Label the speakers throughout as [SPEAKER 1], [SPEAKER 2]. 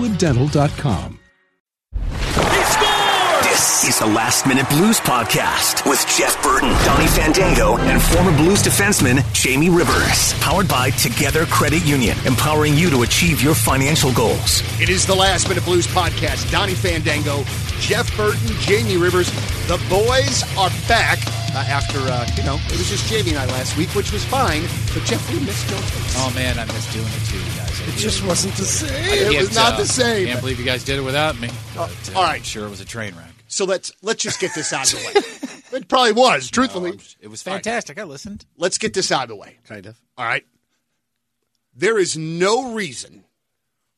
[SPEAKER 1] crestwooddental.com.
[SPEAKER 2] This is the Last Minute Blues Podcast with Jeff Burton, Donnie Fandango, and former Blues defenseman Jamie Rivers. Powered by Together Credit Union, empowering you to achieve your financial goals.
[SPEAKER 3] It is the Last Minute Blues Podcast. Donnie Fandango, Jeff Burton, Jamie Rivers. The boys are back uh, after, uh, you know, it was just Jamie and I last week, which was fine. But Jeff, we missed your takes.
[SPEAKER 4] Oh man, I missed doing it too, guys.
[SPEAKER 3] It just wasn't the same. It was not
[SPEAKER 4] uh,
[SPEAKER 3] the same.
[SPEAKER 4] Can't believe you guys did it without me. But, uh,
[SPEAKER 3] all right.
[SPEAKER 4] I'm sure it was a train wreck.
[SPEAKER 3] So let's let's just get this out of the way. it probably was, truthfully.
[SPEAKER 4] It was fantastic. I listened.
[SPEAKER 3] Let's get this out of the way.
[SPEAKER 5] Kind of.
[SPEAKER 3] All right. There is no reason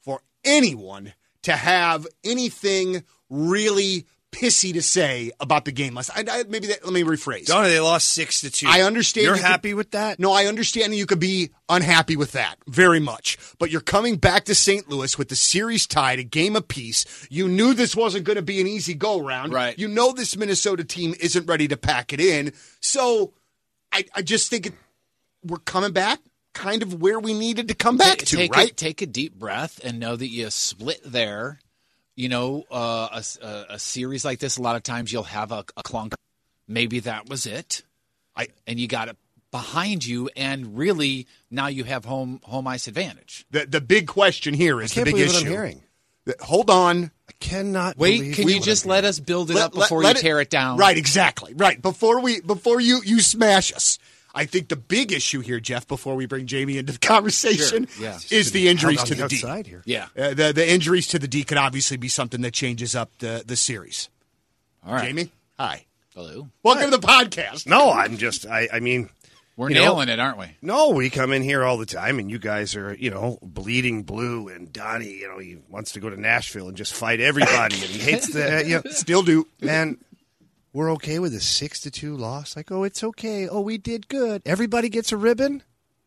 [SPEAKER 3] for anyone to have anything really pissy to say about the game last. I, I, maybe that, let me rephrase.
[SPEAKER 5] Donnie, they lost six to two.
[SPEAKER 3] I understand.
[SPEAKER 5] You're
[SPEAKER 3] you could-
[SPEAKER 5] happy with that?
[SPEAKER 3] No, I understand you could be unhappy with that very much. But you're coming back to St. Louis with the series tied, a game apiece. You knew this wasn't going to be an easy go round.
[SPEAKER 4] Right.
[SPEAKER 3] You know this Minnesota team isn't ready to pack it in. So I, I just think it, we're coming back kind of where we needed to come back
[SPEAKER 4] take,
[SPEAKER 3] to,
[SPEAKER 4] take
[SPEAKER 3] right?
[SPEAKER 4] A, take a deep breath and know that you split there. You know, uh, a, s- a- a series like this, a lot of times you'll have a, a clunk. Maybe that was it.
[SPEAKER 3] I-
[SPEAKER 4] and you got it behind you, and really now you have home home ice advantage.
[SPEAKER 3] the, the big question here is
[SPEAKER 5] I can't
[SPEAKER 3] the big issue.
[SPEAKER 5] what I'm hearing.
[SPEAKER 3] Hold on.
[SPEAKER 5] I cannot.
[SPEAKER 4] Wait,
[SPEAKER 5] believe
[SPEAKER 4] can
[SPEAKER 5] what
[SPEAKER 4] you
[SPEAKER 5] I'm
[SPEAKER 4] just
[SPEAKER 5] hearing.
[SPEAKER 4] let us build it
[SPEAKER 3] Let-
[SPEAKER 4] up
[SPEAKER 3] let-
[SPEAKER 4] before
[SPEAKER 3] let
[SPEAKER 4] you
[SPEAKER 3] it-
[SPEAKER 4] tear it down?
[SPEAKER 3] Right, exactly. Right. Before we before you you smash us. I think the big issue here, Jeff, before we bring Jamie into the conversation,
[SPEAKER 4] Sure, yeah.
[SPEAKER 3] is the injuries to
[SPEAKER 5] on
[SPEAKER 3] the,
[SPEAKER 5] the
[SPEAKER 3] D.
[SPEAKER 5] outside here.
[SPEAKER 4] Yeah.
[SPEAKER 3] Uh, the the injuries to the D could obviously be something that changes up the the series.
[SPEAKER 4] All right.
[SPEAKER 3] Jamie, hi,
[SPEAKER 4] Hello.
[SPEAKER 3] welcome to the podcast.
[SPEAKER 5] No, I'm just. I. I mean,
[SPEAKER 4] We're
[SPEAKER 5] You know-
[SPEAKER 4] nailing it, aren't we?
[SPEAKER 5] no. We come in here all the time, and you guys are, you know, bleeding blue. And Donnie, you know, he wants to go to Nashville and just fight everybody, and he hates the. You know,
[SPEAKER 3] Still do.
[SPEAKER 5] and we're okay with a six to two loss. Like, oh, it's okay. Oh, we did good. Everybody gets a ribbon.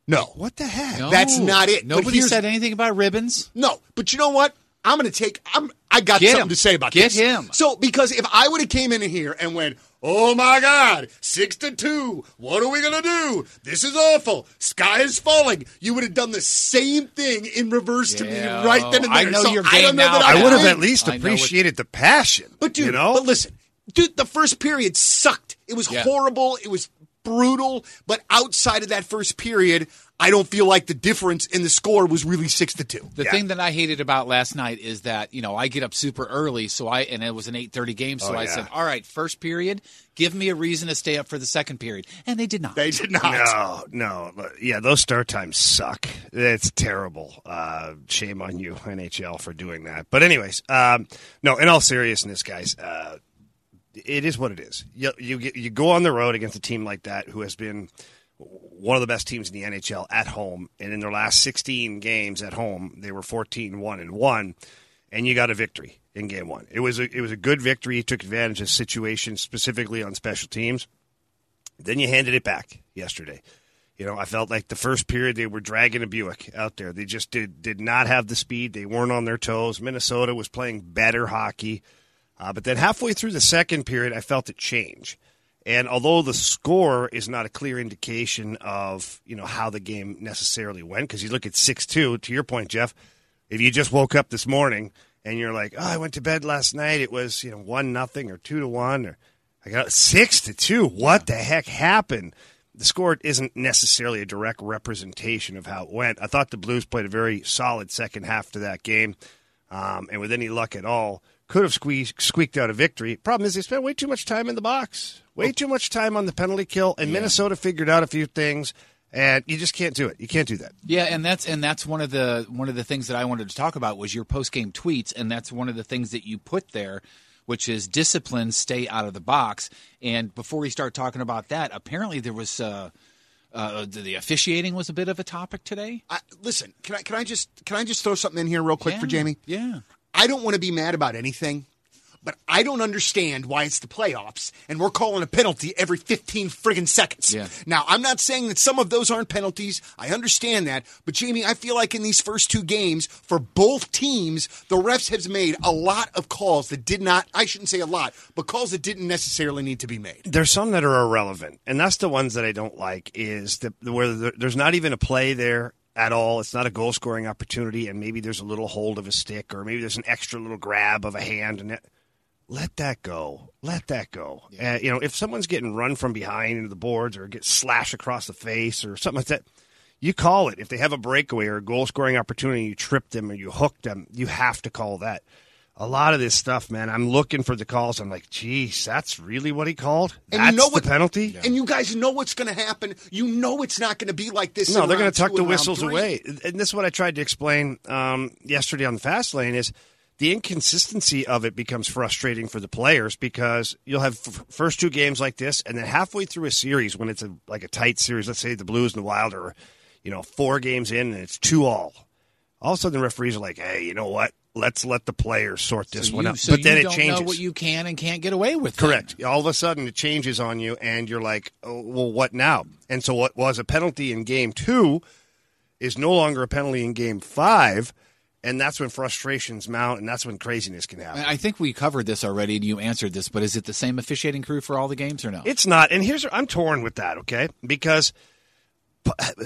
[SPEAKER 3] No,
[SPEAKER 5] What the heck?
[SPEAKER 4] No.
[SPEAKER 3] That's not it.
[SPEAKER 4] Nobody said anything about ribbons.
[SPEAKER 3] No, but you know what? I'm going to take. I'm. I got
[SPEAKER 4] Get
[SPEAKER 3] something
[SPEAKER 4] him.
[SPEAKER 3] to say about
[SPEAKER 4] Get
[SPEAKER 3] this.
[SPEAKER 4] him.
[SPEAKER 3] So because if I would have came in here and went, "Oh my God, six to two, what are we going to do? This is awful. Sky is falling," you would have done the same thing in reverse to me right then and
[SPEAKER 4] I
[SPEAKER 3] there.
[SPEAKER 4] know
[SPEAKER 3] so
[SPEAKER 4] your
[SPEAKER 3] I
[SPEAKER 4] game
[SPEAKER 3] don't know
[SPEAKER 4] now.
[SPEAKER 3] that
[SPEAKER 5] I
[SPEAKER 3] I
[SPEAKER 5] would have at least
[SPEAKER 4] I know what-
[SPEAKER 5] appreciated the passion.
[SPEAKER 3] But dude,
[SPEAKER 5] you know,
[SPEAKER 3] but listen, dude, the first period sucked. It was
[SPEAKER 4] Yeah.
[SPEAKER 3] horrible. It was brutal. But outside of that first period, I don't feel like the difference in the score was really six to two.
[SPEAKER 4] The thing that I hated about last night is that you know I get up super early, so I and it was an eight thirty game, so
[SPEAKER 5] Oh,
[SPEAKER 4] I
[SPEAKER 5] yeah.
[SPEAKER 4] said, "All right, first period, give me a reason to stay up for the second period," and they did not.
[SPEAKER 3] They did not.
[SPEAKER 5] No, no, yeah, those start times suck. It's terrible. Uh, shame on you, NHL, for doing that. But anyways, um, no. In all seriousness, guys, uh, it is what it is. You, you you go on the road against a team like that who has been one of the best teams in the NHL at home, and in their last 16 games at home, they were 14 one and one, and you got a victory in game one. It was a, it was a good victory. You took advantage of situations specifically on special teams. Then you handed it back yesterday. You know, I felt like the first period they were dragging a Buick out there. They just did did not have the speed. They weren't on their toes. Minnesota was playing better hockey, uh, but then halfway through the second period, I felt it change. And although the score is not a clear indication of you know how the game necessarily went, because you look at six two. To your point, Jeff, if you just woke up this morning and you're like, oh, I went to bed last night, it was you know one nothing or two to one, or I got six to two. What the heck happened? the score isn't necessarily a direct representation of how it went. I thought the Blues played a very solid second half to that game, um, and with any luck at all, could have squeezed, squeaked out a victory. Problem is, they spent way too much time in the box, way too much time on the penalty kill, and yeah. Minnesota figured out a few things. And you just can't do it. You can't do that.
[SPEAKER 4] Yeah, and that's and that's one of the one of the things that I wanted to talk about was your post game tweets, and that's one of the things that you put there which is discipline, stay out of the box. And before we start talking about that, apparently there was. Uh, uh, the officiating was a bit of a topic today.
[SPEAKER 3] I, listen, can I can I just can I just throw something in here real quick
[SPEAKER 4] yeah,
[SPEAKER 3] for Jamie?
[SPEAKER 4] Yeah.
[SPEAKER 3] I don't want to be mad about anything but I don't understand why it's the playoffs and we're calling a penalty every 15 friggin' seconds.
[SPEAKER 4] Yeah.
[SPEAKER 3] Now, I'm not saying that some of those aren't penalties. I understand that. But, Jamie, I feel like in these first two games, for both teams, the refs have made a lot of calls that did not, I shouldn't say a lot, but calls that didn't necessarily need to be made.
[SPEAKER 5] There's some that are irrelevant. And that's the ones that I don't like is that where there's not even a play there at all. It's not a goal scoring opportunity, and maybe there's a little hold of a stick, or maybe there's an extra little grab of a hand, and let that go. Let that go. Yeah. Uh, you know, if someone's getting run from behind into the boards or get slashed across the face or something like that, you call it. If they have a breakaway or a goal scoring opportunity, you trip them or you hook them, you have to call that. A lot of this stuff, man, I'm looking for the calls. I'm like, geez, that's really what he called?
[SPEAKER 3] And
[SPEAKER 5] that's
[SPEAKER 3] you know what,
[SPEAKER 5] the penalty?
[SPEAKER 3] Yeah. And you guys know what's going to happen. You know it's not going to be like this.
[SPEAKER 5] No, they're going to tuck the whistles away. And this is what I tried to explain um, yesterday on the fast lane is – the inconsistency of it becomes frustrating for the players because you'll have f- first two games like this, and then halfway through a series when it's a like a tight series, let's say the Blues and the Wild are, you know, four games in and it's two all. All of a sudden, the referees are like, "Hey, you know what? Let's let the players sort this
[SPEAKER 4] so
[SPEAKER 5] one
[SPEAKER 4] you,
[SPEAKER 5] out."
[SPEAKER 4] So
[SPEAKER 5] but then
[SPEAKER 4] it
[SPEAKER 5] changes.
[SPEAKER 4] Know what you can and can't get away with.
[SPEAKER 5] Correct.
[SPEAKER 4] Then.
[SPEAKER 5] All of a sudden, it changes on you, and you're like, oh, "Well, what now?" And so, what was a penalty in Game Two is no longer a penalty in Game Five and that's when frustrations mount, and that's when craziness can happen.
[SPEAKER 4] I think we covered this already, and you answered this, but is it the same officiating crew for all the games or no?
[SPEAKER 5] It's not, and here's I'm torn with that. Okay, because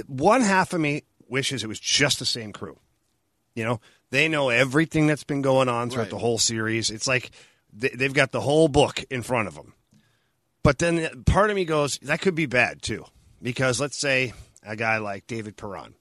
[SPEAKER 5] one half of me wishes it was just the same crew. You know, they know everything that's been going on throughout right. the whole series. It's like they've got the whole book in front of them. But then part of me goes, that could be bad too, because let's say a guy like David Perron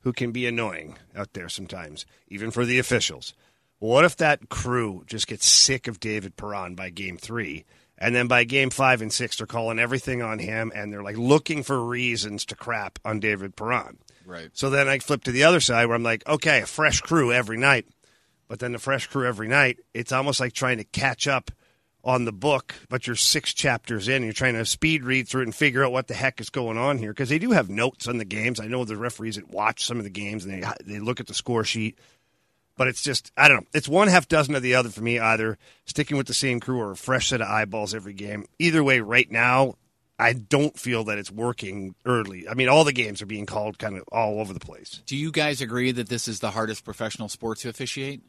[SPEAKER 5] who can be annoying out there sometimes, even for the officials. What if that crew just gets sick of David Perron by game three? And then by game five and six, they're calling everything on him and they're like looking for reasons to crap on David Perron.
[SPEAKER 4] Right.
[SPEAKER 5] So then I flip to the other side where I'm like, okay, a fresh crew every night. But then the fresh crew every night, it's almost like trying to catch up on the book, but you're six chapters in. You're trying to speed read through it and figure out what the heck is going on here because they do have notes on the games. I know the referees that watch some of the games and they they look at the score sheet, but it's just I don't know. It's one half dozen of the other for me. Either sticking with the same crew or a fresh set of eyeballs every game. Either way, right now. I don't feel that it's working early. I mean, all the games are being called kind of all over the place.
[SPEAKER 4] Do you guys agree that this is the hardest professional sport to officiate,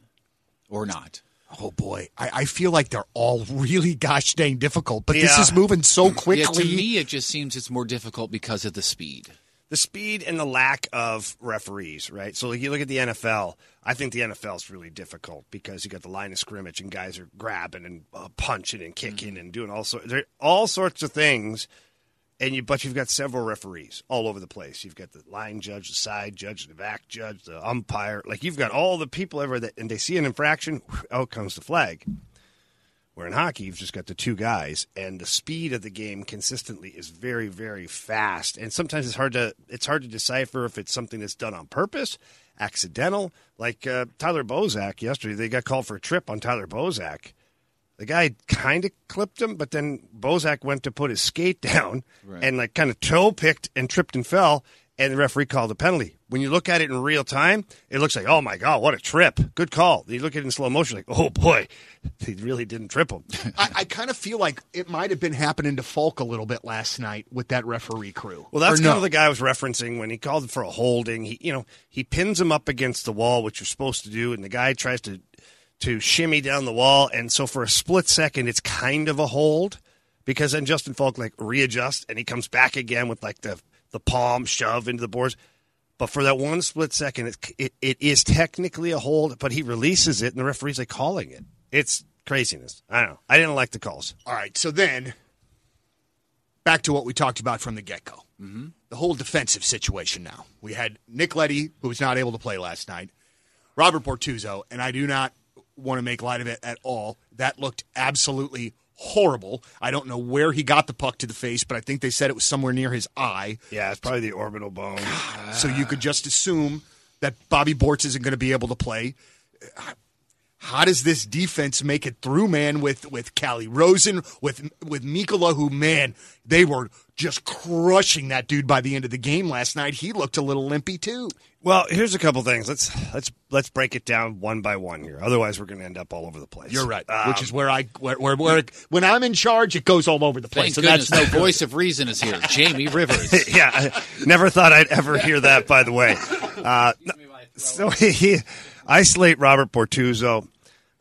[SPEAKER 4] or not?
[SPEAKER 3] Oh boy, I, I, feel like they're all really gosh dang difficult, but yeah. this is moving so quickly.
[SPEAKER 4] Yeah, to me, it just seems it's more difficult because of the speed.
[SPEAKER 5] The speed and the lack of referees, right? So, like you look at the NFL, I think the NFL is really difficult because you got the line of scrimmage and guys are grabbing and uh, punching and kicking mm-hmm. and doing all sorts, all sorts of things and you but you've got several referees all over the place. You've got the line judge, the side judge, the back judge, the umpire. Like you've got all the people ever that, and they see an infraction, out comes the flag. Where in hockey, you've just got the two guys, and the speed of the game consistently is very, very fast. And sometimes it's hard to it's hard to decipher if it's something that's done on purpose, accidental. Like uh, Tyler Bozak yesterday, they got called for a trip on Tyler Bozak the guy kind of clipped him, but then Bozak went to put his skate down right. and like kind of toe picked and tripped and fell. And the referee called a penalty. When you look at it in real time, it looks like, oh my god, what a trip! Good call. You look at it in slow motion, like, oh boy, he really didn't trip him.
[SPEAKER 3] I, I kind of feel like it might have been happening to Faulk a little bit last night with that referee crew.
[SPEAKER 5] Well, that's
[SPEAKER 3] Or
[SPEAKER 5] kind
[SPEAKER 3] no?
[SPEAKER 5] of the guy I was referencing when he called for a holding. He, you know, he pins him up against the wall, which you're supposed to do, and the guy tries to to shimmy down the wall, and so for a split second, it's kind of a hold because then Justin Faulk like readjusts and he comes back again with like the the palm shove into the boards. But for that one split second, it, it, it is technically a hold, but he releases it, and the referee's are calling it. It's craziness. I don't know. I didn't like the calls.
[SPEAKER 3] All right, so then back to what we talked about from the get go. Mm-hmm. The whole defensive situation now. We had Nick Leddy, who was not able to play last night, Robert Bortuzzo, and I do not want to make light of it at all. That looked absolutely horrible. I don't know where he got the puck to the face, but I think they said it was somewhere near his eye.
[SPEAKER 5] Yeah, it's probably the orbital bone.
[SPEAKER 3] So you could just assume that Bobby Bortz isn't going to be able to play. How does this defense make it through, man? With with Calle Rosen, with with Mikkola, who man, they were just crushing that dude by the end of the game last night. He looked a little limpy too.
[SPEAKER 5] Well, here's a couple things. Let's let's let's break it down one by one here. Otherwise, we're going to end up all over the place.
[SPEAKER 3] You're right,
[SPEAKER 5] Um,
[SPEAKER 3] which is where I where, where, where when I'm in charge, it goes all over the place.
[SPEAKER 4] Thank
[SPEAKER 3] so
[SPEAKER 4] goodness
[SPEAKER 3] that's
[SPEAKER 4] the
[SPEAKER 3] no
[SPEAKER 4] voice of reason is here, Jamie Rivers.
[SPEAKER 5] yeah, I never thought I'd ever hear that. By the way, uh, so he isolate Robert Bortuzzo.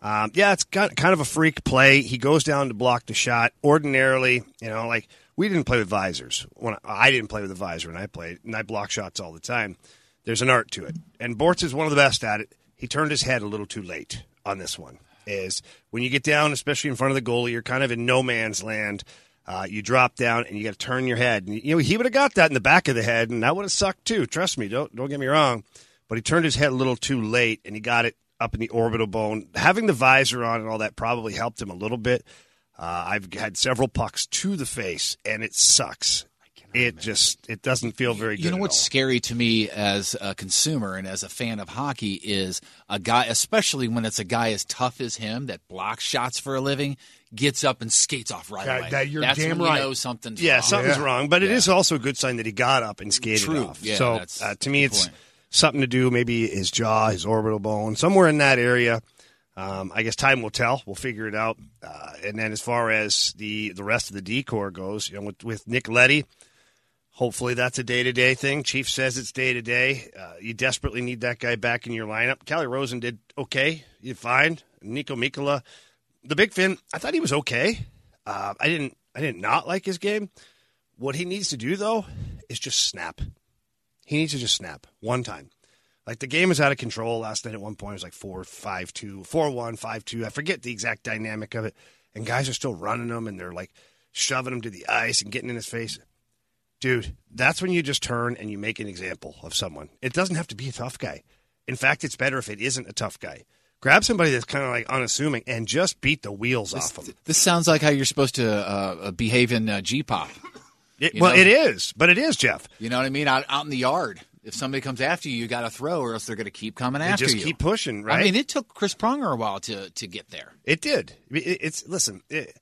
[SPEAKER 5] Um, yeah, it's kind of a freak play. He goes down to block the shot. Ordinarily, you know, like we didn't play with visors. When I, I didn't play with a visor when I played, and I block shots all the time. There's an art to it, and Bortz is one of the best at it. He turned his head a little too late on this one. Is when you get down, especially in front of the goalie, you're kind of in no man's land. Uh, you drop down and you got to turn your head. And, you know, he would have got that in the back of the head, and that would have sucked too. Trust me. Don't don't get me wrong. But he turned his head a little too late, and he got it up in the orbital bone. Having the visor on and all that probably helped him a little bit. Uh, I've had several pucks to the face, and it sucks. It just it doesn't feel very good.
[SPEAKER 4] You know
[SPEAKER 5] at
[SPEAKER 4] what's
[SPEAKER 5] all.
[SPEAKER 4] scary to me as a consumer and as a fan of hockey is a guy, especially when it's a guy as tough as him that blocks shots for a living, gets up and skates off right
[SPEAKER 3] That-
[SPEAKER 4] away.
[SPEAKER 3] that- you're
[SPEAKER 4] That's
[SPEAKER 3] damn
[SPEAKER 4] when
[SPEAKER 3] right.
[SPEAKER 4] you know something's
[SPEAKER 5] Yeah,
[SPEAKER 4] wrong.
[SPEAKER 5] something's
[SPEAKER 3] Yeah.
[SPEAKER 5] wrong, but it is also a good sign that he got up and skated
[SPEAKER 4] True.
[SPEAKER 5] off.
[SPEAKER 4] Yeah,
[SPEAKER 5] so uh, to me, it's
[SPEAKER 4] point.
[SPEAKER 5] Something to do. Maybe his jaw, his orbital bone, somewhere in that area. Um, I guess time will tell. We'll figure it out. Uh, and then as far as the the rest of the decor goes, you know, with, with Nick Leddy, hopefully that's a day to day thing. Chief says it's day to day. You desperately need that guy back in your lineup. Calle Rosen did okay. You fine. Niko Mikkola, the big Finn. I thought he was okay. Uh, I didn't. I did not like his game. What he needs to do though is just snap. He needs to just snap one time. Like the game was out of control last night. At one point, it was like four, five, two, four, one, five, two. I forget the exact dynamic of it. And guys are still running them, and they're like shoving him to the ice and getting in his face. Dude, that's when you just turn and you make an example of someone. It doesn't have to be a tough guy. In fact, it's better if it isn't a tough guy. Grab somebody that's kind of like unassuming and just beat the wheels off them.
[SPEAKER 4] This sounds like how you're supposed to uh, behave in uh, G-pop.
[SPEAKER 5] It, well,
[SPEAKER 4] know?
[SPEAKER 5] it is, but it is, Jeff.
[SPEAKER 4] You know what I mean? Out, out in the yard. If somebody comes after you, you got to throw, or else they're going to keep coming
[SPEAKER 5] They
[SPEAKER 4] after
[SPEAKER 5] just
[SPEAKER 4] you.
[SPEAKER 5] keep pushing, right?
[SPEAKER 4] I mean, it took Chris Pronger a while to to get there.
[SPEAKER 5] It did. It- It's listen. It,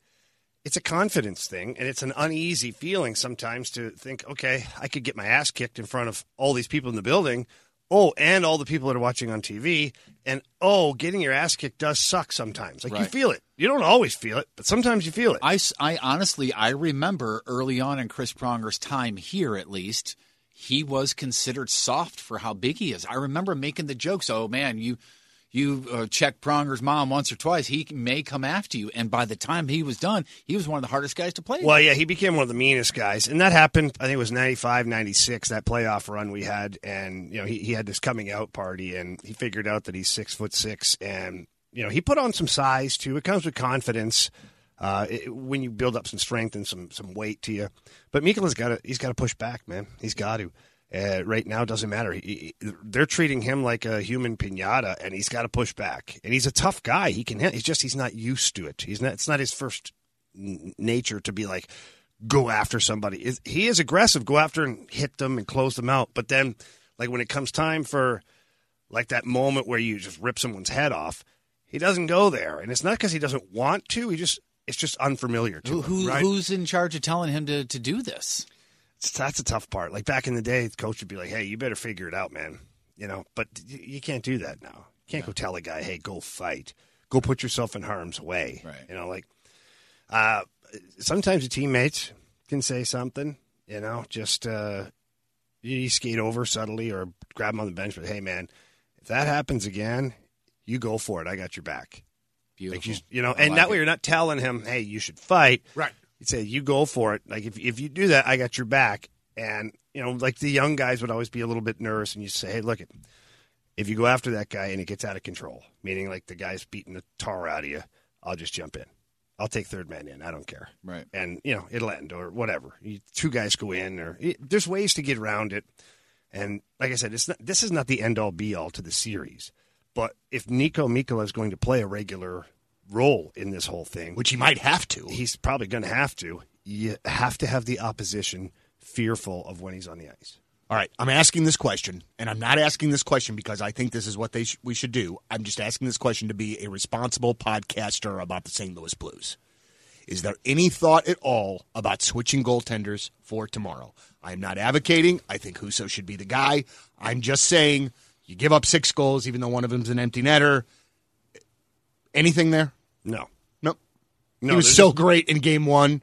[SPEAKER 5] it's a confidence thing, and it's an uneasy feeling sometimes to think, okay, I could get my ass kicked in front of all these people in the building. Oh, and all the people that are watching on TV. And oh, getting your ass kicked does suck sometimes. Like you feel it. You don't always feel it, but sometimes you feel it.
[SPEAKER 4] I honestly, I remember early on in Chris Pronger's time here, at least, he was considered soft for how big he is. I remember making the jokes, "Oh man, you you uh, check Pronger's mom once or twice, he may come after you." And by the time he was done, he was one of the hardest guys to play.
[SPEAKER 5] Well,
[SPEAKER 4] with.
[SPEAKER 5] yeah, he became one of the meanest guys. And that happened, I think it was 95, 96, that playoff run we had. And, you know, he, he had this coming out party and he figured out that he's six foot six. And, you know, he put on some size too. It comes with confidence. Uh, it, when you build up some strength and some, some weight to you, but Mikkola's got to he's got to push back, man. He's got to. Uh, right now, doesn't matter. He, he- they're treating him like a human pinata, and he's got to push back. And he's a tough guy. He can. He's just he's not used to it. He's not. It's not his first n- nature to be like go after somebody. He is aggressive, go after and hit them and close them out. But then, like when it comes time for like that moment where you just rip someone's head off, he doesn't go there. And it's not because he doesn't want to. He just it's just unfamiliar to
[SPEAKER 4] who,
[SPEAKER 5] him.
[SPEAKER 4] who
[SPEAKER 5] right?
[SPEAKER 4] who's in charge of telling him to, to do this?
[SPEAKER 5] That's a tough part. Like back in the day, the coach would be like, "Hey, you better figure it out, man." You know, but you can't do that now. You can't go tell a guy, "Hey, go fight, go put yourself in harm's way."
[SPEAKER 4] Right.
[SPEAKER 5] You know, like uh, sometimes your teammates can say something. You know, just uh, you, you skate over subtly or grab him on the bench. But hey, man, if that happens again, you go for it. I got your back.
[SPEAKER 4] Beautiful.
[SPEAKER 5] Like you, you know, and
[SPEAKER 4] like
[SPEAKER 5] that way
[SPEAKER 4] it.
[SPEAKER 5] you're not telling him, "Hey, you should fight."
[SPEAKER 3] Right.
[SPEAKER 5] You say, "You go for it." Like if if you do that, I got your back. And you know, like the young guys would always be a little bit nervous, and you say, "Hey, look it." If you go after that guy and it gets out of control, meaning like the guy's beating the tar out of you, I'll just jump in. I'll take third man in. I don't care.
[SPEAKER 4] Right.
[SPEAKER 5] And you know it'll end or whatever. You, two guys go in, or it, there's ways to get around it. And like I said, it's not, this is not the end all be all to the series. But if Niko Mikkola is going to play a regular role in this whole thing,
[SPEAKER 3] Which he might have to.
[SPEAKER 5] he's probably going to have to. You have to have the opposition fearful of when he's on the ice.
[SPEAKER 3] All right, I'm asking this question, and I'm not asking this question because I think this is what they sh- we should do. I'm just asking this question to be a responsible podcaster about the St. Louis Blues. Is there any thought at all about switching goaltenders for tomorrow? I am not advocating. I think Husso should be the guy. I'm just saying you give up six goals, even though one of them's an empty netter. Anything there?
[SPEAKER 5] No.
[SPEAKER 3] Nope.
[SPEAKER 5] No,
[SPEAKER 3] he was so great in game one.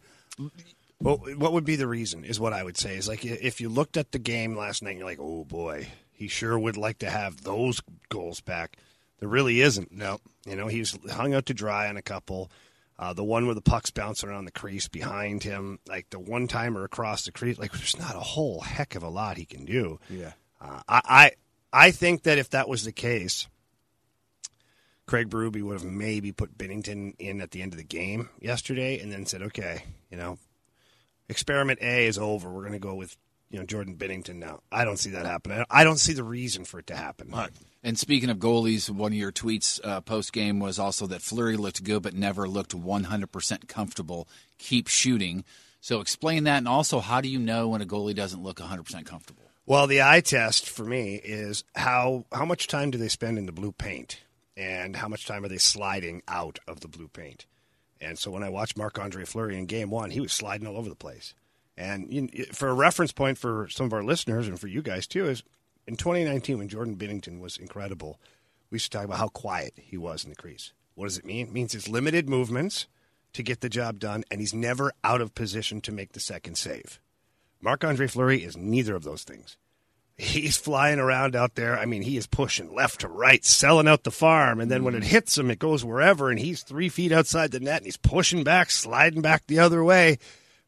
[SPEAKER 5] Well, what would be the reason? Is what I would say is like if you looked at the game last night, you're like, oh boy, he sure would like to have those goals back. There really isn't. No, you know he's hung out to dry on a couple. Uh, the one where the puck's bouncing around the crease behind him, like the one timer across the crease, like there's not a whole heck of a lot he can do.
[SPEAKER 3] Yeah.
[SPEAKER 5] Uh, I, I I think that if that was the case, Craig Berube would have maybe put Binnington in at the end of the game yesterday, and then said, okay, you know, experiment A is over. We're going to go with you know Jordan Binnington now. I don't see that happening. I don't see the reason for it to happen.
[SPEAKER 4] And speaking of goalies, one of your tweets uh, post game was also that Fleury looked good, but never looked 100% comfortable. Keep shooting. So explain that, and also how do you know when a goalie doesn't look 100% comfortable?
[SPEAKER 5] Well, the eye test for me is how how much time do they spend in the blue paint, and how much time are they sliding out of the blue paint. And so when I watched Marc Andre Fleury in Game One, he was sliding all over the place. And you, for a reference point for some of our listeners and for you guys too, is in 2019 when Jordan Binnington was incredible, we used to talk about how quiet he was in the crease. What does it mean? It means it's limited movements to get the job done, and he's never out of position to make the second save. Marc Andre Fleury is neither of those things. He's flying around out there. I mean, he is pushing left to right, selling out the farm, and then when it mm. hits him, it goes wherever, and he's three feet outside the net, and he's pushing back, sliding back the other way,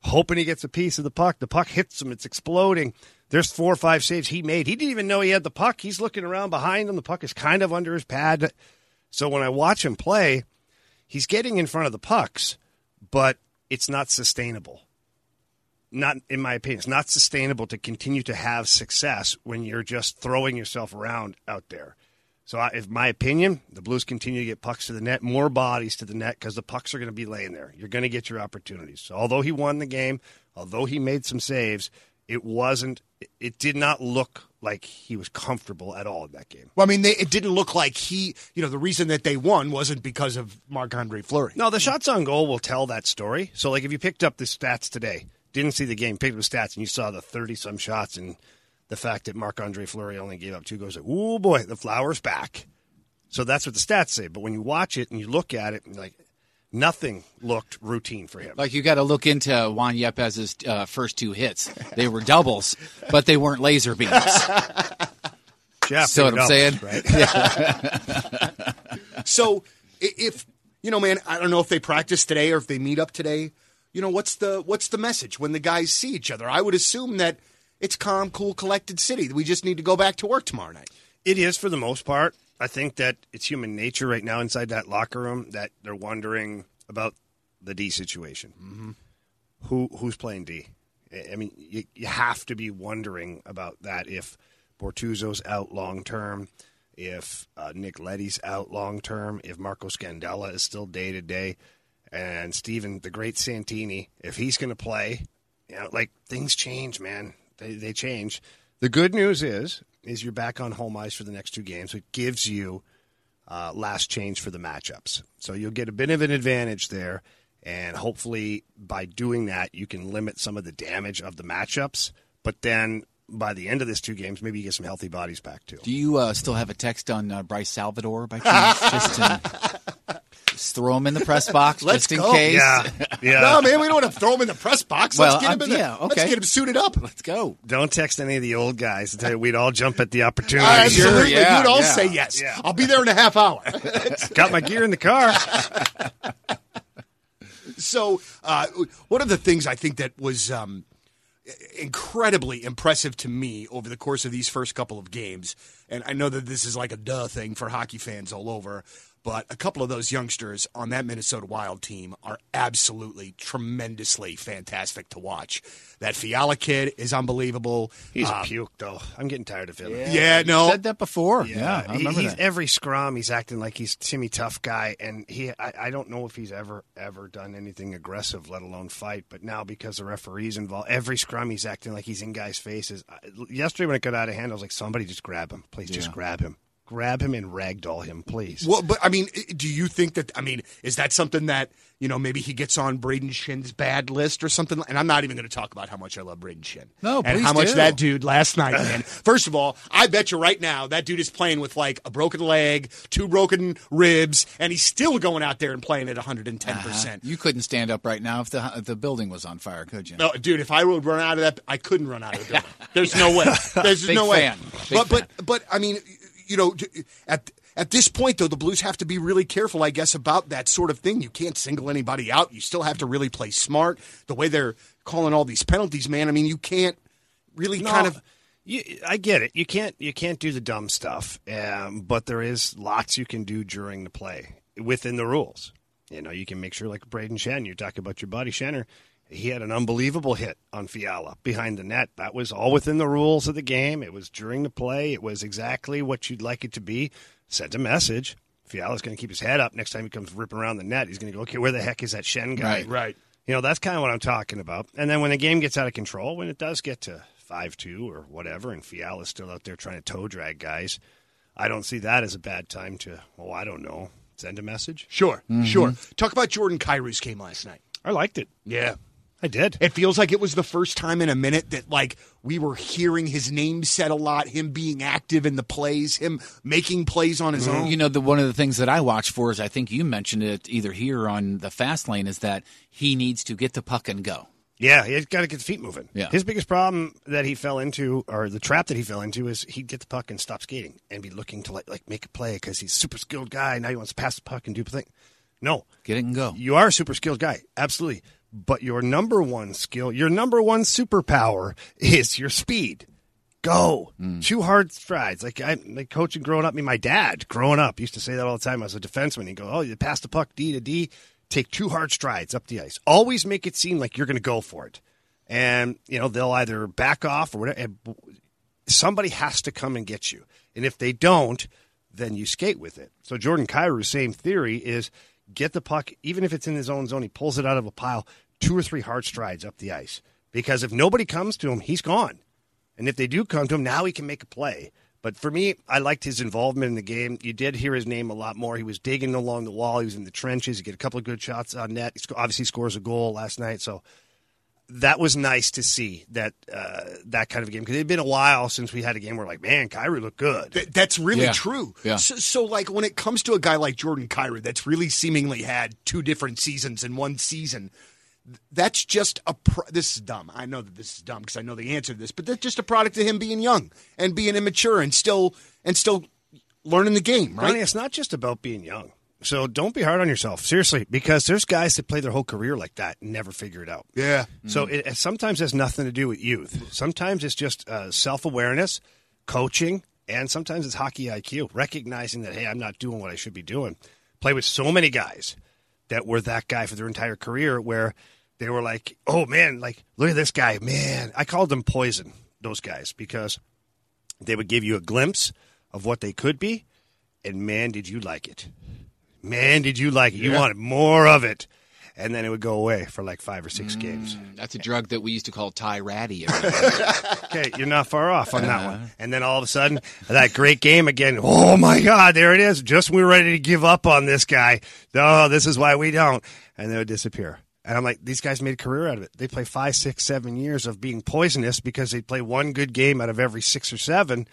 [SPEAKER 5] hoping he gets a piece of the puck. The puck hits him, it's exploding. There's four or five saves he made. He didn't even know he had the puck. He's looking around behind him. The puck is kind of under his pad. So when I watch him play, he's getting in front of the pucks, but it's not sustainable not in my opinion it's not sustainable to continue to have success when you're just throwing yourself around out there so I, if my opinion the blues continue to get pucks to the net more bodies to the net because the pucks are going to be laying there you're going to get your opportunities so although he won the game although he made some saves it wasn't it did not look like he was comfortable at all in that game
[SPEAKER 3] Well, I mean, they, it didn't look like he, you know, the reason that they won wasn't because of Marc Andre Fleury.
[SPEAKER 5] No, the shots on goal will tell that story. So, like, if you picked up the stats today, didn't see the game, picked up stats, and you saw the 30 some shots and the fact that Marc Andre Fleury only gave up two goals, like, oh boy, the flower's back. So that's what the stats say. But when you watch it and you look at it, like, nothing looked routine for him.
[SPEAKER 4] Like you got to look into Juan Yepez's uh, first two hits. They were doubles, but they weren't laser beams.
[SPEAKER 5] Jeff,
[SPEAKER 4] See what I'm
[SPEAKER 5] doubles,
[SPEAKER 4] saying?
[SPEAKER 5] Right?
[SPEAKER 3] So if you know, man, I don't know if they practice today or if they meet up today. You know, what's the what's the message when the guys see each other? I would assume that it's calm, cool, collected city. We just need to go back to work tomorrow night.
[SPEAKER 5] It is for the most part. I think that it's human nature right now inside that locker room that they're wondering about the D situation. Mm-hmm. Who who's playing D? I mean, you, you have to be wondering about that if Bortuzzo's out long term, if uh, Nick Leddy's out long term, if Marco Scandella is still day to day, and Steven, the great Santini, if he's going to play. You know, like things change, man. They they change. The good news is is you're back on home ice for the next two games. It gives you uh, last change for the matchups, so you'll get a bit of an advantage there. And hopefully, by doing that, you can limit some of the damage of the matchups But then by the end of this two games, maybe you get some healthy bodies back too.
[SPEAKER 4] Do you uh, still have a text on uh, Bryce Salvador by chance? just, to, just throw him in the press box
[SPEAKER 3] Let's
[SPEAKER 4] just in
[SPEAKER 3] go.
[SPEAKER 4] case.
[SPEAKER 5] Yeah, yeah.
[SPEAKER 3] No, man, we don't want to throw him in the press box.
[SPEAKER 4] Well,
[SPEAKER 3] let's get him in the,
[SPEAKER 4] yeah,
[SPEAKER 3] Let's
[SPEAKER 4] okay.
[SPEAKER 3] get him suited up.
[SPEAKER 4] Let's go.
[SPEAKER 5] Don't text any of the old guys. I tell you, we'd all jump at the opportunity.
[SPEAKER 3] Absolutely.
[SPEAKER 4] yeah,
[SPEAKER 3] We'd all
[SPEAKER 4] yeah.
[SPEAKER 3] say yes.
[SPEAKER 5] Yeah.
[SPEAKER 3] I'll be there in a half hour.
[SPEAKER 5] Got my gear in the car.
[SPEAKER 3] So, uh, one of the things I think that was um, incredibly impressive to me over the course of these first couple of games, and I know that this is like a duh thing for hockey fans all over, but a couple of those youngsters on that Minnesota Wild team are absolutely tremendously fantastic to watch. That Fiala kid is unbelievable.
[SPEAKER 5] He's
[SPEAKER 3] Uh,
[SPEAKER 5] a puke, though. I'm getting tired of him.
[SPEAKER 3] yeah, no,
[SPEAKER 4] Said that before. Yeah, I
[SPEAKER 5] he-
[SPEAKER 4] remember
[SPEAKER 5] he's
[SPEAKER 4] that.
[SPEAKER 5] every scrum. He's acting like he's Timmy Tough guy, and he. I, I don't know if he's ever ever done anything aggressive, let alone fight. But now because the referees involved, every scrum he's acting like he's in guys' faces. I, yesterday when it got out of hand, I was like, somebody just grab him, please, just grab him, grab him and ragdoll him, please.
[SPEAKER 3] Well, but I mean, do you think that? I mean, is that something that you know maybe he gets on Brayden Schenn's bad list or something? And I'm not even going to talk about how much I love Brayden Schenn.
[SPEAKER 4] No,
[SPEAKER 3] and
[SPEAKER 4] please
[SPEAKER 3] how much that dude last night, man. First of all, I bet you right now that dude is playing with like a broken leg, two broken ribs, and he's still going out there and playing at 110 percent. Uh-huh.
[SPEAKER 4] You couldn't stand up right now if the if the building was on fire, could you?
[SPEAKER 3] No, dude, if I would run out of that, I couldn't run out of the building. There's no way. There's
[SPEAKER 4] Big
[SPEAKER 3] no way.
[SPEAKER 4] fan. Big
[SPEAKER 3] But but but I mean, you know, at at this point though, the Blues have to be really careful, I guess, about that sort of thing. You can't single anybody out. You still have to really play smart. The way they're calling all these penalties, man. I mean, you can't really kind of.
[SPEAKER 5] You, I get it. You can't you can't do the dumb stuff, um, but there is lots you can do during the play within the rules. You know, you can make sure, like Brayden Schenn, you talk about your buddy Shenner. He had an unbelievable hit on Fiala behind the net. That was all within the rules of the game. It was during the play. It was exactly what you'd like it to be. Sent a message. Fiala's going to keep his head up next time he comes ripping around the net. He's going to go, okay, where the heck is that Schenn guy?
[SPEAKER 4] Right,
[SPEAKER 3] right.
[SPEAKER 5] You know, that's kind of what I'm talking about. And then when the game gets out of control, when it does get to 5 2 or whatever, and Fiala's still out there trying to toe drag guys, I don't see that as a bad time to, oh, I don't know, send a message.
[SPEAKER 3] Sure, mm-hmm. sure. Talk about Jordan Kyrou's game last night.
[SPEAKER 5] I liked it.
[SPEAKER 3] Yeah.
[SPEAKER 5] I did.
[SPEAKER 3] It feels like it was the first time in a minute that like we were hearing his name said a lot, him being active in the plays, him making plays on his mm-hmm. own.
[SPEAKER 4] You know, the one of the things that I watch for is I think you mentioned it either here or on the fast lane is that he needs to get the puck and go.
[SPEAKER 5] Yeah, he's got to get the feet moving.
[SPEAKER 4] Yeah.
[SPEAKER 5] His biggest problem that he fell into, or the trap that he fell into, is he'd get the puck and stop skating and be looking to like, like make a play because he's a super skilled guy. Now he wants to pass the puck and do the thing. No,
[SPEAKER 4] Get it and go.
[SPEAKER 5] You are a super skilled guy, absolutely. But your number one skill, your number one superpower is your speed. Go. Hmm. Two hard strides. Like I like coaching growing up, me, mean my dad growing up used to say that all the time. I was a defenseman. He'd go, Oh, you pass the puck D to D, take two hard strides up the ice. Always make it seem like you're gonna go for it. And, you know, they'll either back off or whatever. Somebody has to come and get you. And if they don't, then you skate with it. So Jordan Kyrou's same theory is get the puck, even if it's in his own zone, he pulls it out of a pile, two or three hard strides up the ice. Because if nobody comes to him, he's gone. And if they do come to him, now he can make a play. But for me, I liked his involvement in the game. You did hear his name a lot more. He was digging along the wall. He was in the trenches. He get a couple of good shots on net. He obviously scores a goal last night. So that was nice to see that uh, that kind of a game because it had been a while since we had a game where like, man, Kyrou looked good.
[SPEAKER 3] Th- that's really
[SPEAKER 4] Yeah.
[SPEAKER 3] true.
[SPEAKER 4] Yeah.
[SPEAKER 3] So, so, like, when it comes to a guy like Jordan Kyrou, that's really seemingly had two different seasons in one season. Th- That's just a. Pro- this is dumb. I know that this is dumb because I know the answer to this, but that's just a product of him being young and being immature and still and still learning the game, right?
[SPEAKER 5] Ronnie, it's not just about being young. So don't be hard on yourself, seriously, because there's guys that play their whole career like that and never figure it out.
[SPEAKER 3] Yeah.
[SPEAKER 5] So it, it sometimes has nothing to do with youth. Sometimes it's just uh, self awareness, coaching, and sometimes it's hockey IQ, recognizing that hey, I'm not doing what I should be doing. Play with so many guys that were that guy for their entire career, where they were like, oh man, like look at this guy, man. I called them poison, those guys, because they would give you a glimpse of what they could be, and man, did you like it. Man, did you like it. You wanted more of it. And then it would go away for like five or six games.
[SPEAKER 4] Mm, that's a drug that we used to call Ty Ratty.
[SPEAKER 5] Okay, you're not far off on that one. Uh-huh. And then all of a sudden, that great game again. Oh my God, there it is. Just when we're ready to give up on this guy. Oh, this is why we don't. And then it would disappear. And I'm like, these guys made a career out of it. They play five, six, seven years of being poisonous because they play one good game out of every six or seven.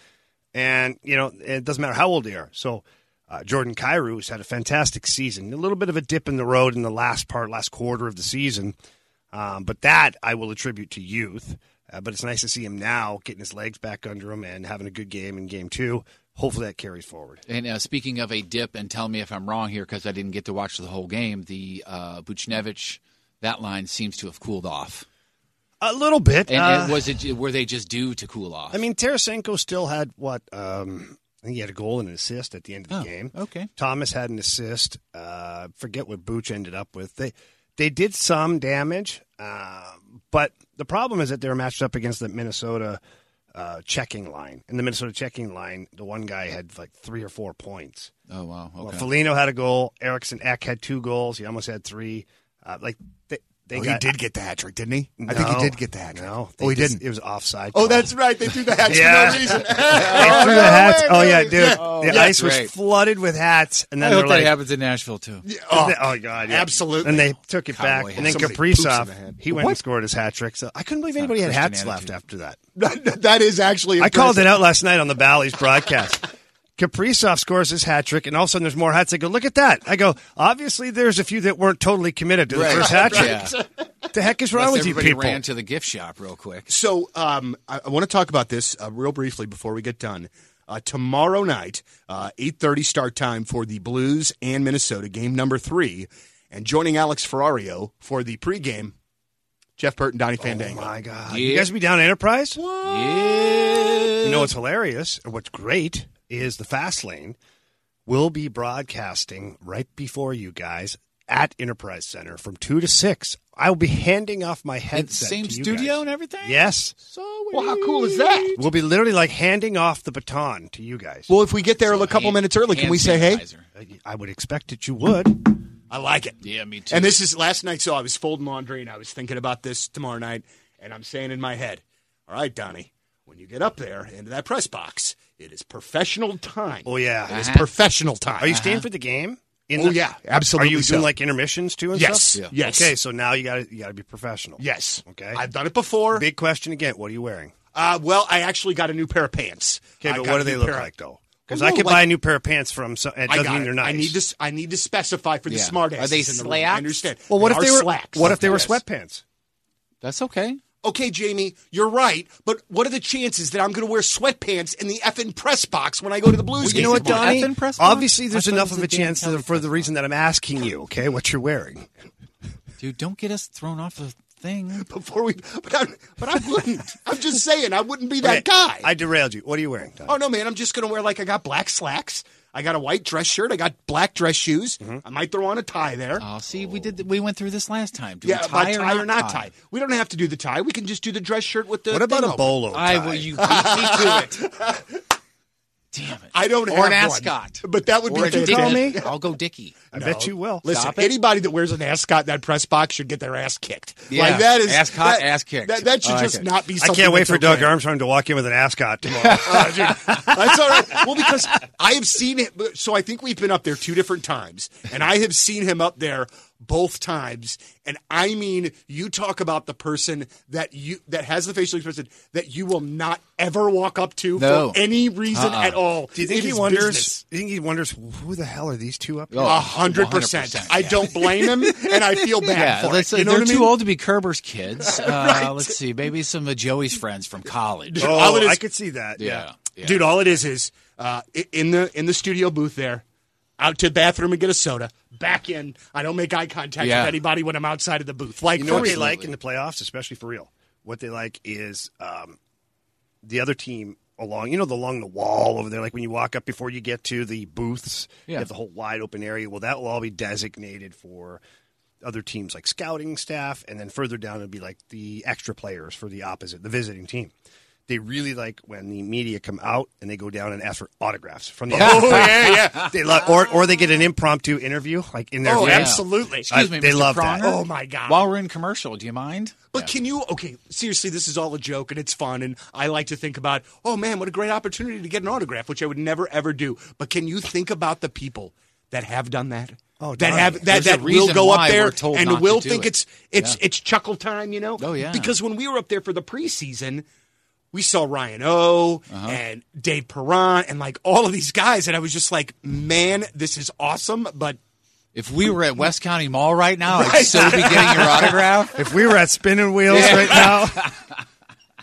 [SPEAKER 5] And, you know, it doesn't matter how old they are. So uh, Jordan Kyrou has had a fantastic season. A little bit of a dip in the road in the last part, last quarter of the season. Um, but that I will attribute to youth. Uh, but it's nice to see him now getting his legs back under him and having a good game in game two. Hopefully that carries forward.
[SPEAKER 4] And uh, speaking of a dip, and tell me if I'm wrong here because I didn't get to watch the whole game. The uh, Buchnevich, that line seems to have cooled off.
[SPEAKER 5] A little bit.
[SPEAKER 4] And,
[SPEAKER 5] uh,
[SPEAKER 4] and was it were they just due to cool off?
[SPEAKER 5] I mean, Tarasenko still had what? Um, I think he had a goal and an assist at the end of the
[SPEAKER 4] Oh,
[SPEAKER 5] game.
[SPEAKER 4] okay.
[SPEAKER 5] Thomas had an assist. Uh, forget what Booch ended up with. They they did some damage, uh, but the problem is that they were matched up against the Minnesota uh, checking line. In the Minnesota checking line, the one guy had like three or four points.
[SPEAKER 4] oh wow, okay.
[SPEAKER 5] Well, Foligno had a goal. Eriksson Ek had two goals. He almost had three. Uh, like they, they
[SPEAKER 3] Oh,
[SPEAKER 5] got.
[SPEAKER 3] he did get the hat trick, didn't he? I think he did get the hat trick.
[SPEAKER 5] No,
[SPEAKER 3] oh, he
[SPEAKER 5] just-
[SPEAKER 3] didn't.
[SPEAKER 5] It was offside.
[SPEAKER 3] Oh,
[SPEAKER 5] call.
[SPEAKER 3] that's right. They threw the hats
[SPEAKER 5] Yeah.
[SPEAKER 3] for no reason.
[SPEAKER 5] Oh, they threw the hats. Oh yeah, dude.
[SPEAKER 3] Yeah.
[SPEAKER 5] Oh, the
[SPEAKER 4] yeah,
[SPEAKER 5] ice was
[SPEAKER 4] great.
[SPEAKER 5] flooded with hats, and
[SPEAKER 4] I
[SPEAKER 5] then
[SPEAKER 4] hope
[SPEAKER 5] they're
[SPEAKER 4] that
[SPEAKER 5] like,
[SPEAKER 4] happens in Nashville too.
[SPEAKER 3] Oh,
[SPEAKER 5] oh god, yeah.
[SPEAKER 3] absolutely.
[SPEAKER 5] And they took it
[SPEAKER 4] Cowboy
[SPEAKER 5] back,
[SPEAKER 4] hat.
[SPEAKER 5] and then
[SPEAKER 3] Somebody poops
[SPEAKER 5] Kaprizov,
[SPEAKER 3] the
[SPEAKER 5] he went
[SPEAKER 3] What?
[SPEAKER 5] and scored his hat trick. So I couldn't believe anybody had
[SPEAKER 4] Christian
[SPEAKER 5] hats left after that.
[SPEAKER 3] that, that is actually.
[SPEAKER 5] I called it out last night on the Bally's broadcast. Kaprizov scores his hat trick, and all of a sudden there's more hats. I go, look at that. I go, obviously there's a few that weren't totally committed to the
[SPEAKER 4] Right.
[SPEAKER 5] first hat trick.
[SPEAKER 4] Yeah.
[SPEAKER 5] The heck is wrong
[SPEAKER 4] Unless
[SPEAKER 5] with you
[SPEAKER 4] everybody
[SPEAKER 5] people?
[SPEAKER 4] ran to the gift shop real quick.
[SPEAKER 3] So um, I, I want to talk about this uh, real briefly before we get done. Uh, tomorrow night, uh, eight thirty start time for the Blues and Minnesota game number three, and joining Alex Ferrario for the pregame, Jeff Burton, Donnie Fandango.
[SPEAKER 5] Oh my god,
[SPEAKER 4] Yeah.
[SPEAKER 5] you guys be down at Enterprise?
[SPEAKER 4] Yeah.
[SPEAKER 5] You know what's hilarious and what's great is the fast lane will be broadcasting right before you guys at Enterprise Center from two to six. I will be handing off my
[SPEAKER 4] And
[SPEAKER 5] headset.
[SPEAKER 4] same
[SPEAKER 5] to you
[SPEAKER 4] studio
[SPEAKER 5] guys.
[SPEAKER 4] and everything.
[SPEAKER 5] Yes, So
[SPEAKER 3] Well, how cool is that?
[SPEAKER 5] we'll be literally like handing off the baton to you guys.
[SPEAKER 3] Well, if we get there a couple
[SPEAKER 4] Hand-
[SPEAKER 3] minutes early, can we say hey?
[SPEAKER 5] I would expect that you would.
[SPEAKER 3] I like it.
[SPEAKER 4] Yeah, me too.
[SPEAKER 3] And this is last night. So I was folding laundry and I was thinking about this tomorrow night, and I'm saying in my head, "All right, Donnie, when you get up there into that press box, it is professional time.
[SPEAKER 5] Oh yeah.
[SPEAKER 3] it is professional time.
[SPEAKER 5] Are you staying for the game? In
[SPEAKER 3] Oh,
[SPEAKER 5] the-
[SPEAKER 3] yeah, absolutely
[SPEAKER 5] Are you
[SPEAKER 3] so.
[SPEAKER 5] doing like intermissions too and
[SPEAKER 3] Yes,
[SPEAKER 5] stuff?
[SPEAKER 3] Yeah. yes.
[SPEAKER 5] Okay, so now you got to you got to be professional.
[SPEAKER 3] Yes.
[SPEAKER 5] Okay.
[SPEAKER 3] I've done it before.
[SPEAKER 5] Big question again. What are you wearing?
[SPEAKER 3] Uh, well, I actually got a new pair of pants.
[SPEAKER 5] Okay,
[SPEAKER 3] I
[SPEAKER 5] but what do they look
[SPEAKER 3] pair
[SPEAKER 5] like though? Because
[SPEAKER 3] Well,
[SPEAKER 5] I
[SPEAKER 3] no,
[SPEAKER 5] could
[SPEAKER 3] like-
[SPEAKER 5] buy a new pair of pants from. Some, it
[SPEAKER 3] I
[SPEAKER 5] doesn't
[SPEAKER 3] got
[SPEAKER 5] mean they're nice.
[SPEAKER 3] I need to. I need to specify for the
[SPEAKER 4] Yeah.
[SPEAKER 3] smart
[SPEAKER 4] Are they
[SPEAKER 3] in the room.
[SPEAKER 4] slacks?
[SPEAKER 3] I understand.
[SPEAKER 5] Well, what if they were?
[SPEAKER 3] slacks?
[SPEAKER 5] What if they were sweatpants?
[SPEAKER 4] That's okay.
[SPEAKER 3] Okay, Jamie, you're right, but what are the chances that I'm going to wear sweatpants in the effing press box when I go to the Blues
[SPEAKER 5] You know what,
[SPEAKER 3] game tomorrow?
[SPEAKER 5] Donnie?
[SPEAKER 4] press box?
[SPEAKER 5] Obviously, there's enough of
[SPEAKER 4] a
[SPEAKER 5] a chance for the reason that I'm asking you. Okay, what you're wearing?
[SPEAKER 4] Dude, don't get us thrown off the thing.
[SPEAKER 3] Before we, but, I'm, but I wouldn't. I'm just saying, I wouldn't be that
[SPEAKER 5] Okay,
[SPEAKER 3] guy.
[SPEAKER 5] I derailed you. What are you wearing? Donnie?
[SPEAKER 3] oh no, man, I'm just going to wear like I got black slacks. I got a white dress shirt. I got black dress shoes.
[SPEAKER 5] Mm-hmm.
[SPEAKER 3] I might throw on a tie there.
[SPEAKER 4] Oh, see, we did. We went through this last time. Do
[SPEAKER 3] yeah,
[SPEAKER 4] we tie,
[SPEAKER 3] tie,
[SPEAKER 4] or
[SPEAKER 3] or not tie? We don't have to do the tie. We can just do the dress shirt with the.
[SPEAKER 5] What about
[SPEAKER 3] thing
[SPEAKER 5] a
[SPEAKER 3] over.
[SPEAKER 5] bolo tie?
[SPEAKER 4] I will. You beat me to it. Damn it.
[SPEAKER 3] I don't
[SPEAKER 4] or
[SPEAKER 3] have
[SPEAKER 4] an
[SPEAKER 3] one,
[SPEAKER 4] ascot.
[SPEAKER 3] but that would
[SPEAKER 4] or
[SPEAKER 3] be
[SPEAKER 4] a
[SPEAKER 3] fantastic.
[SPEAKER 4] Dickie. I'll go Dickie.
[SPEAKER 5] I bet you will.
[SPEAKER 3] Listen,
[SPEAKER 4] Stop it.
[SPEAKER 3] anybody that wears an ascot in that press box should get their ass kicked.
[SPEAKER 4] Yeah.
[SPEAKER 3] Like that is
[SPEAKER 4] Ascot,
[SPEAKER 3] that,
[SPEAKER 4] ass kicked.
[SPEAKER 3] That, that should
[SPEAKER 4] I like
[SPEAKER 3] just
[SPEAKER 4] it.
[SPEAKER 3] not be.
[SPEAKER 5] I can't wait
[SPEAKER 3] that's
[SPEAKER 5] for Doug
[SPEAKER 3] okay.
[SPEAKER 5] Armstrong to walk in with an ascot tomorrow.
[SPEAKER 3] Uh, dude, that's all right. Well, because I have seen it. So I think we've been up there two different times, and I have seen him up there both times. And I mean, you talk about the person that you that has the facial expression that you will not ever walk up to
[SPEAKER 4] No.
[SPEAKER 3] for any reason
[SPEAKER 4] Uh-uh.
[SPEAKER 3] at all.
[SPEAKER 5] Do you think
[SPEAKER 3] It
[SPEAKER 5] he wonders?
[SPEAKER 3] business.
[SPEAKER 5] Do you think he wonders who the hell are these two up here?
[SPEAKER 4] Oh,
[SPEAKER 3] A hundred percent. I don't blame him, and I feel bad
[SPEAKER 4] Yeah,
[SPEAKER 3] for
[SPEAKER 4] let's,
[SPEAKER 3] it. You know
[SPEAKER 4] they're
[SPEAKER 3] what I
[SPEAKER 4] too
[SPEAKER 3] mean?
[SPEAKER 4] old to be Kerber's kids. Uh, Let's see, maybe some of Joey's friends from college.
[SPEAKER 5] Oh,
[SPEAKER 3] all it is-
[SPEAKER 5] I could see that.
[SPEAKER 4] yeah, yeah.
[SPEAKER 3] dude. All it is is uh, in the in the studio booth there, out to the bathroom and get a soda. Back in, I don't make eye contact
[SPEAKER 4] Yeah.
[SPEAKER 3] with anybody when I'm outside of the booth. Like
[SPEAKER 5] You know
[SPEAKER 3] for
[SPEAKER 5] what they
[SPEAKER 3] real.
[SPEAKER 5] like in the playoffs, especially for real. What they like is um, the other team along, you know, the, along the wall over there. Like when you walk up before you get to the booths, you have the whole wide open area. Well, that will all be designated for other teams, like scouting staff, and then further down it'll be like the extra players for the opposite, the visiting team. They really like when the media come out and they go down and ask for autographs from the.
[SPEAKER 3] Oh yeah, yeah.
[SPEAKER 5] They love, or or they get an impromptu interview like in their
[SPEAKER 3] Oh,
[SPEAKER 5] game.
[SPEAKER 3] absolutely.
[SPEAKER 4] Excuse
[SPEAKER 5] Uh,
[SPEAKER 4] me,
[SPEAKER 5] they
[SPEAKER 4] Mr.
[SPEAKER 5] love that.
[SPEAKER 3] Oh my god.
[SPEAKER 4] While we're in commercial, do you mind?
[SPEAKER 3] But can you? Okay, seriously, this is all a joke and it's fun, and I like to think about, oh man, what a great opportunity to get an autograph, which I would never ever do. But can you think about the people that have done that.
[SPEAKER 5] Oh,
[SPEAKER 3] that have that
[SPEAKER 4] There's
[SPEAKER 3] that will go up there
[SPEAKER 4] told
[SPEAKER 3] and
[SPEAKER 4] not to
[SPEAKER 3] will think
[SPEAKER 4] it.
[SPEAKER 3] it's it's
[SPEAKER 4] Yeah.
[SPEAKER 3] it's chuckle time, you know?
[SPEAKER 4] Oh, yeah.
[SPEAKER 3] Because when we were up there for the preseason, we saw Ryan O
[SPEAKER 4] Uh-huh.
[SPEAKER 3] and Dave Perron and like all of these guys, and I was just like, man, this is awesome. But
[SPEAKER 4] If we were at West County Mall right now, I'd still be getting your autograph.
[SPEAKER 5] If we were at spinning wheels right now,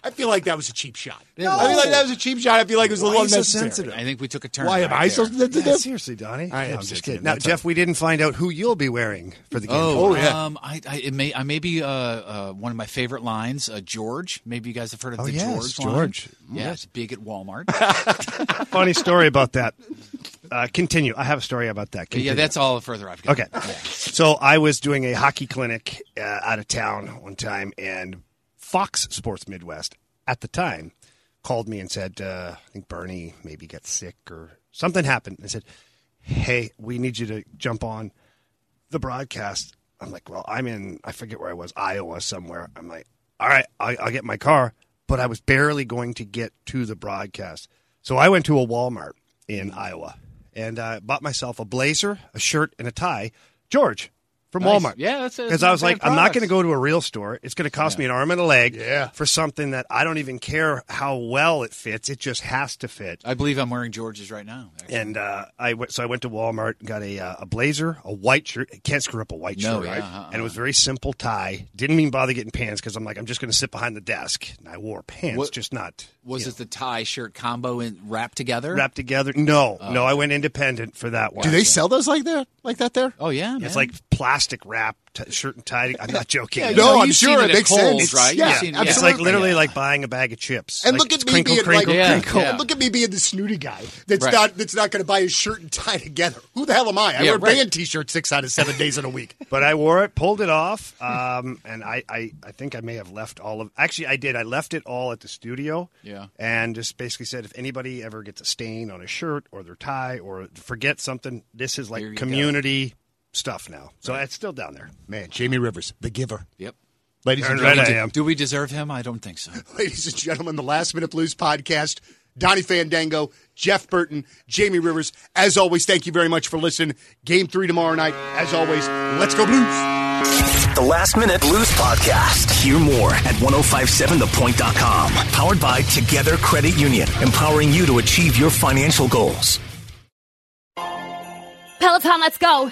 [SPEAKER 3] I feel like that was a cheap shot. No. I feel like that was a cheap shot. I feel like it was a little
[SPEAKER 5] Why so
[SPEAKER 3] unnecessary.
[SPEAKER 5] sensitive?
[SPEAKER 4] I think we took a turn.
[SPEAKER 3] Why am
[SPEAKER 4] right
[SPEAKER 3] I so
[SPEAKER 4] there.
[SPEAKER 3] sensitive?
[SPEAKER 5] Yeah, seriously, Donnie.
[SPEAKER 3] I am
[SPEAKER 5] I'm just
[SPEAKER 3] sensitive.
[SPEAKER 5] kidding. Now, Jeff, we didn't find out who you'll be wearing for the game.
[SPEAKER 4] Oh,
[SPEAKER 5] tonight.
[SPEAKER 3] yeah.
[SPEAKER 4] Um, I, I, it may, I may be uh, uh, one of my favorite lines, uh, George. Maybe you guys have heard of
[SPEAKER 5] Oh,
[SPEAKER 4] the
[SPEAKER 5] yes,
[SPEAKER 4] George line.
[SPEAKER 5] George.
[SPEAKER 4] Yeah, it's big at Walmart.
[SPEAKER 5] funny story about that. Uh, continue. I have a story about that.
[SPEAKER 4] yeah, that's all further I've got.
[SPEAKER 5] Okay. So I was doing a hockey clinic uh, out of town one time, and Fox Sports Midwest at the time called me and said, uh, I think Bernie maybe got sick or something happened. And said, Hey, we need you to jump on the broadcast. I'm like, Well, I'm in, I forget where I was, Iowa somewhere. I'm like, All right, I'll, I'll get my car. But I was barely going to get to the broadcast. So I went to a Walmart in Iowa and uh, bought myself a blazer, a shirt, and a tie. George from
[SPEAKER 4] Nice.
[SPEAKER 5] Walmart.
[SPEAKER 4] Yeah, that's
[SPEAKER 5] because I was
[SPEAKER 4] bad
[SPEAKER 5] like, I'm not going to go to a real store. It's going to cost me an arm and a leg
[SPEAKER 3] Yeah.
[SPEAKER 5] for something that I don't even care how well it fits. It just has to fit.
[SPEAKER 4] I believe I'm wearing George's right now. actually.
[SPEAKER 5] And uh, I went, so I went to Walmart, got a uh, a blazer, a white shirt. Can't screw up a white
[SPEAKER 4] No,
[SPEAKER 5] shirt,
[SPEAKER 4] yeah,
[SPEAKER 5] right?
[SPEAKER 4] uh-uh.
[SPEAKER 5] And it was very simple tie. Didn't even bother getting pants because I'm like, I'm just going to sit behind the desk. And I wore pants,
[SPEAKER 4] What-
[SPEAKER 5] just not
[SPEAKER 4] Was
[SPEAKER 5] you
[SPEAKER 4] it the tie shirt combo in wrapped together?
[SPEAKER 5] wrapped together. No,
[SPEAKER 4] Oh,
[SPEAKER 5] no, I went independent for that one.
[SPEAKER 3] Do they sell those like that? Like that there?
[SPEAKER 4] Oh yeah, man.
[SPEAKER 5] It's like plastic wrap t- shirt and tie. I'm not joking.
[SPEAKER 4] Yeah,
[SPEAKER 5] It's
[SPEAKER 3] No, I'm sure it
[SPEAKER 4] it
[SPEAKER 3] makes
[SPEAKER 4] Kohl's,
[SPEAKER 3] sense.
[SPEAKER 4] right? You've
[SPEAKER 3] Yeah,
[SPEAKER 4] seen- yeah.
[SPEAKER 5] It's like literally
[SPEAKER 4] Yeah.
[SPEAKER 5] like buying a bag of chips.
[SPEAKER 3] And
[SPEAKER 5] Like,
[SPEAKER 3] look at me being
[SPEAKER 5] crinkle,
[SPEAKER 3] like,
[SPEAKER 4] Yeah,
[SPEAKER 5] crinkle.
[SPEAKER 4] yeah.
[SPEAKER 3] look at me being the snooty guy that's
[SPEAKER 4] Right.
[SPEAKER 3] not that's not going to buy his shirt and tie together. Who the hell am I? I
[SPEAKER 4] Yeah,
[SPEAKER 3] wear
[SPEAKER 4] right.
[SPEAKER 3] band t-shirts six out of seven days in a week.
[SPEAKER 5] But I wore it, pulled it off, um, and I, I, I think I may have left all of. Actually, I did. I left it all at the studio.
[SPEAKER 4] Yeah.
[SPEAKER 5] And just basically said, if anybody ever gets a stain on a shirt or their tie or forget something, this is
[SPEAKER 4] There you
[SPEAKER 5] like
[SPEAKER 4] go.
[SPEAKER 5] Community stuff now. So it's still down there.
[SPEAKER 3] Man, Jamie Rivers, the giver.
[SPEAKER 4] Yep.
[SPEAKER 3] Ladies and
[SPEAKER 5] Darn right
[SPEAKER 3] gentlemen,
[SPEAKER 5] I am.
[SPEAKER 4] Do we deserve him? I don't think so.
[SPEAKER 3] ladies and gentlemen, the Last Minute Blues podcast. Donnie Fandango, Jeff Burton, Jamie Rivers. As always, thank you very much for listening. Game three tomorrow night. As always, let's go Blues.
[SPEAKER 2] The Last Minute Blues Podcast. Hear more at 1057thepoint.com. Powered by Together Credit Union, empowering you to achieve your financial goals.
[SPEAKER 6] Peloton, let's go.